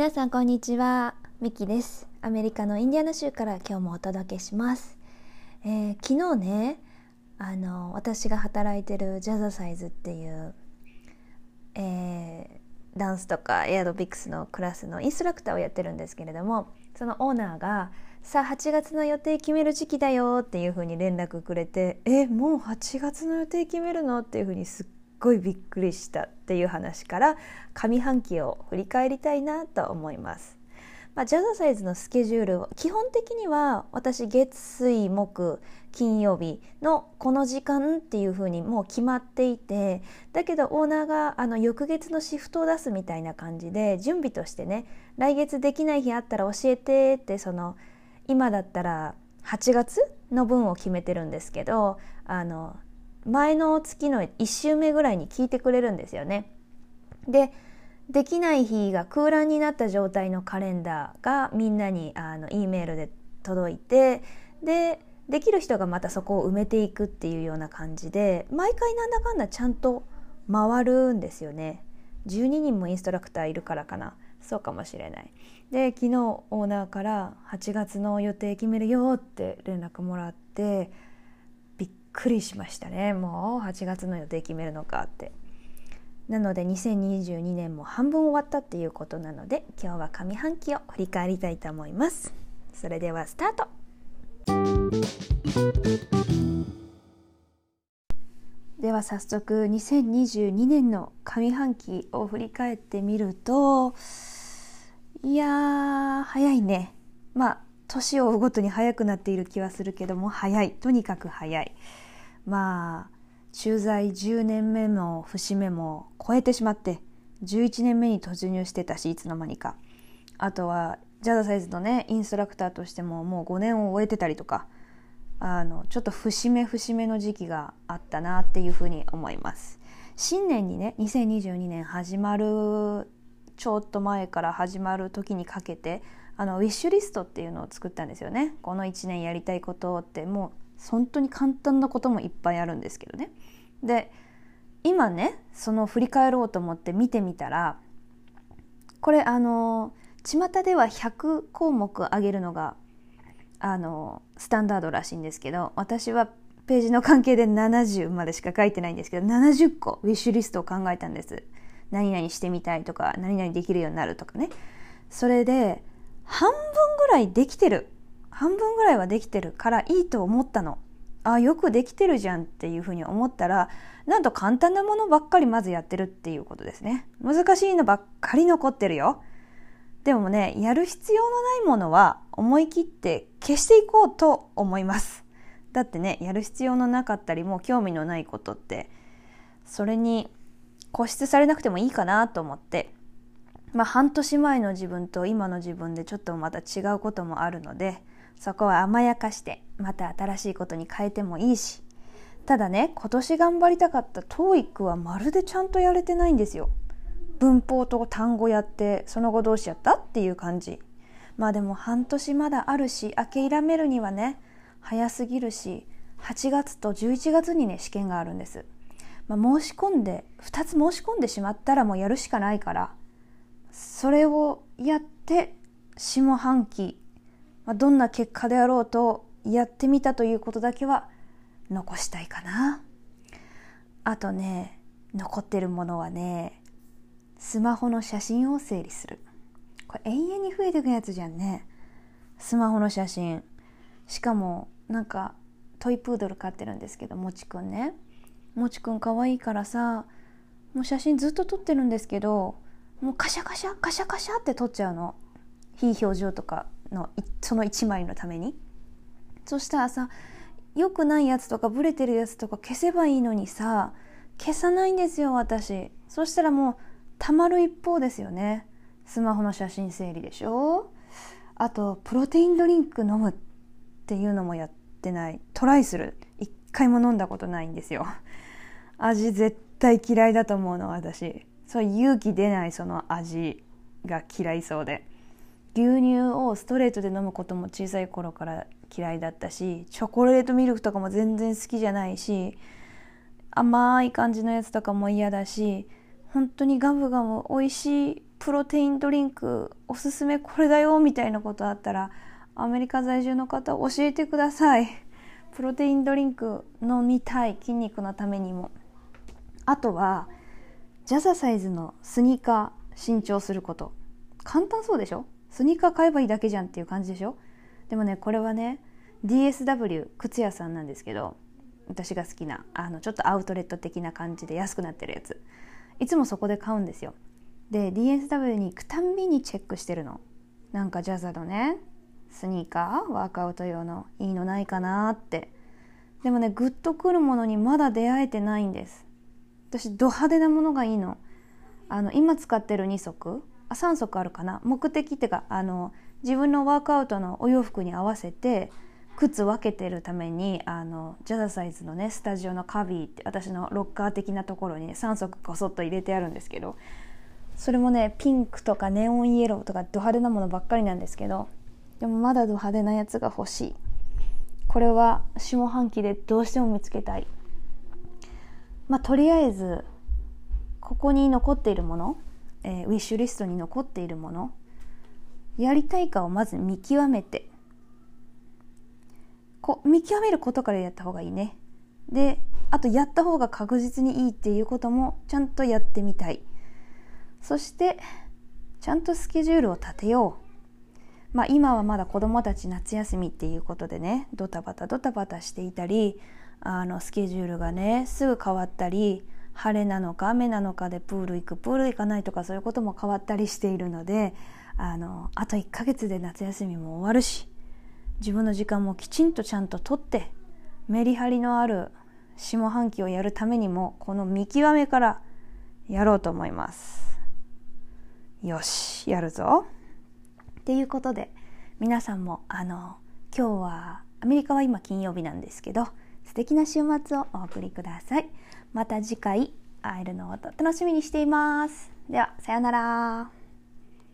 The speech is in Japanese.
皆さんこんにちは。ミキです。アメリカのインディアナ州から今日もお届けします、えー、昨日ねあの私が働いてるジャザサイズっていう、えー、ダンスとかエアロビクスのクラスのインストラクターをやってるんですけれどもそのオーナーがさあ8月の予定決める時期だよっていうふうに連絡くれてえもう8月の予定決めるの？っていうふうにすっごいびっくりしたっていう話から上半期を振り返りたいなと思います。まあ、ジャザサイズのスケジュール基本的には私月水木金曜日のこの時間っていうふうにもう決まっていてだけどオーナーがあの翌月のシフトを出すみたいな感じで準備としてね来月できない日あったら教えてってその今だったら8月の分を決めてるんですけどあの前の月の1週目ぐらいに聞いてくれるんですよね。でできない日が空欄になった状態のカレンダーがみんなにあの E メールで届いてでできる人がまたそこを埋めていくっていうような感じで毎回なんだかんだちゃんと回るんですよね。12人もインストラクターいるからかなそうかもしれない。で昨日オーナーから8月の予定決めるよって連絡もらってくりしましたね。もう8月の予定決めるのかって。なので2022年も半分終わったっていうことなので今日は上半期を振り返りたいと思います。それではスタート。では早速2022年の上半期を振り返ってみるといや早いね。まあ年を追うごとに早くなっている気はするけども早い。とにかく早い。まあ駐在10年目も節目も超えてしまって11年目に突入してたしいつの間にか。あとはジャザサイズのねインストラクターとしてももう5年を終えてたりとかあのちょっと節目節目の時期があったなっていうふうに思います。新年にね2022年始まるちょっと前から始まる時にかけてあのウィッシュリストっていうのを作ったんですよね。この1年やりたいことってもう本当に簡単なこともいっぱいあるんですけどね。で今ねその振り返ろうと思って見てみたらこれあの巷では100項目上げるのがあのスタンダードらしいんですけど私はページの関係で70までしか書いてないんですけど70個ウィッシュリストを考えたんです。何々してみたいとか何々できるようになるとかね。それで半分ぐらいできてる半分ぐらいはできてるからいいと思ったの。あよくできてるじゃんっていうふうに思ったらなんと簡単なものばっかりまずやってるっていうことですね。難しいのばっかり残ってるよ。でもねやる必要のないものは思い切って消していこうと思います。だってねやる必要のなかったりもう興味のないことってそれに固執されなくてもいいかなと思ってまあ半年前の自分と今の自分でちょっとまた違うこともあるのでそこは甘やかしてまた新しいことに変えてもいいし。ただね今年頑張りたかった TOEIC はまるでちゃんとやれてないんですよ。文法と単語やってその後どうしちゃったっていう感じ。まあでも半年まだあるし諦めるにはね早すぎるし8月と11月にね試験があるんです、まあ、申し込んで2つ申し込んでしまったらもうやるしかないから。それをやって下半期まあ、どんな結果であろうとやってみたということだけは残したいかな。あとね、残ってるものはね、スマホの写真を整理する。これ永遠に増えていくやつじゃんね。スマホの写真。しかも、なんか、トイプードル飼ってるんですけど、もちくんね。もちくん可愛いからさ、もう写真ずっと撮ってるんですけど、もうカシャカシャ、カシャカシャって撮っちゃうの。非表情とかのその1枚のために。そしたらさ良くないやつとかブレてるやつとか消せばいいのにさ消さないんですよ私。そしたらもうたまる一方ですよね。スマホの写真整理でしょ。あとプロテインドリンク飲むっていうのもやってない。トライする。一回も飲んだことないんですよ。味絶対嫌いだと思うの私。そう勇気出ないその味が嫌いそうで。牛乳をストレートで飲むことも小さい頃から嫌いだったしチョコレートミルクとかも全然好きじゃないし甘い感じのやつとかも嫌だし本当にガムガム美味しいプロテインドリンクおすすめこれだよみたいなことあったらアメリカ在住の方教えてください。プロテインドリンク飲みたい筋肉のためにも。あとはジャザサイズのスニーカー新調すること。簡単そうでしょ？スニーカー買えばいいだけじゃんっていう感じでしょ？でもねこれはね DSW 靴屋さんなんですけど私が好きなあのちょっとアウトレット的な感じで安くなってるやつ。いつもそこで買うんですよ。で DSW に行くたんびにチェックしてるの。なんかジャザのねスニーカーワークアウト用のいいのないかなって。でもねグッとくるものにまだ出会えてないんです。私ド派手なものがいいの。あの今使ってる2足。あ3足あるかな？目的っていうかあの自分のワークアウトのお洋服に合わせて靴分けてるためにあのジャザサイズのねスタジオのカビーって私のロッカー的なところに、3足こそっと入れてあるんですけどそれもねピンクとかネオンイエローとかド派手なものばっかりなんですけどでもまだド派手なやつが欲しい。これは下半期でどうしても見つけたい。まあとりあえずここに残っているもの、えー、ウィッシュリストに残っているものやりたいかをまず見極めてこ見極めることからやった方がいいね。であとやった方が確実にいいっていうこともちゃんとやってみたい。そしてちゃんとスケジュールを立てよう。まあ今はまだ子供たち夏休みっていうことでねドタバタドタバタしていたりあのスケジュールがねすぐ変わったり晴れなのか雨なのかでプール行くプール行かないとかそういうことも変わったりしているのであのあと1ヶ月で夏休みも終わるし自分の時間もきちんとちゃんととってメリハリのある下半期をやるためにもこの見極めからやろうと思います。よしやるぞ。っていうことで皆さんもあの今日はアメリカは今金曜日なんですけど素敵な週末をお送りください。また次回会えるのを楽しみにしています。ではさようなら。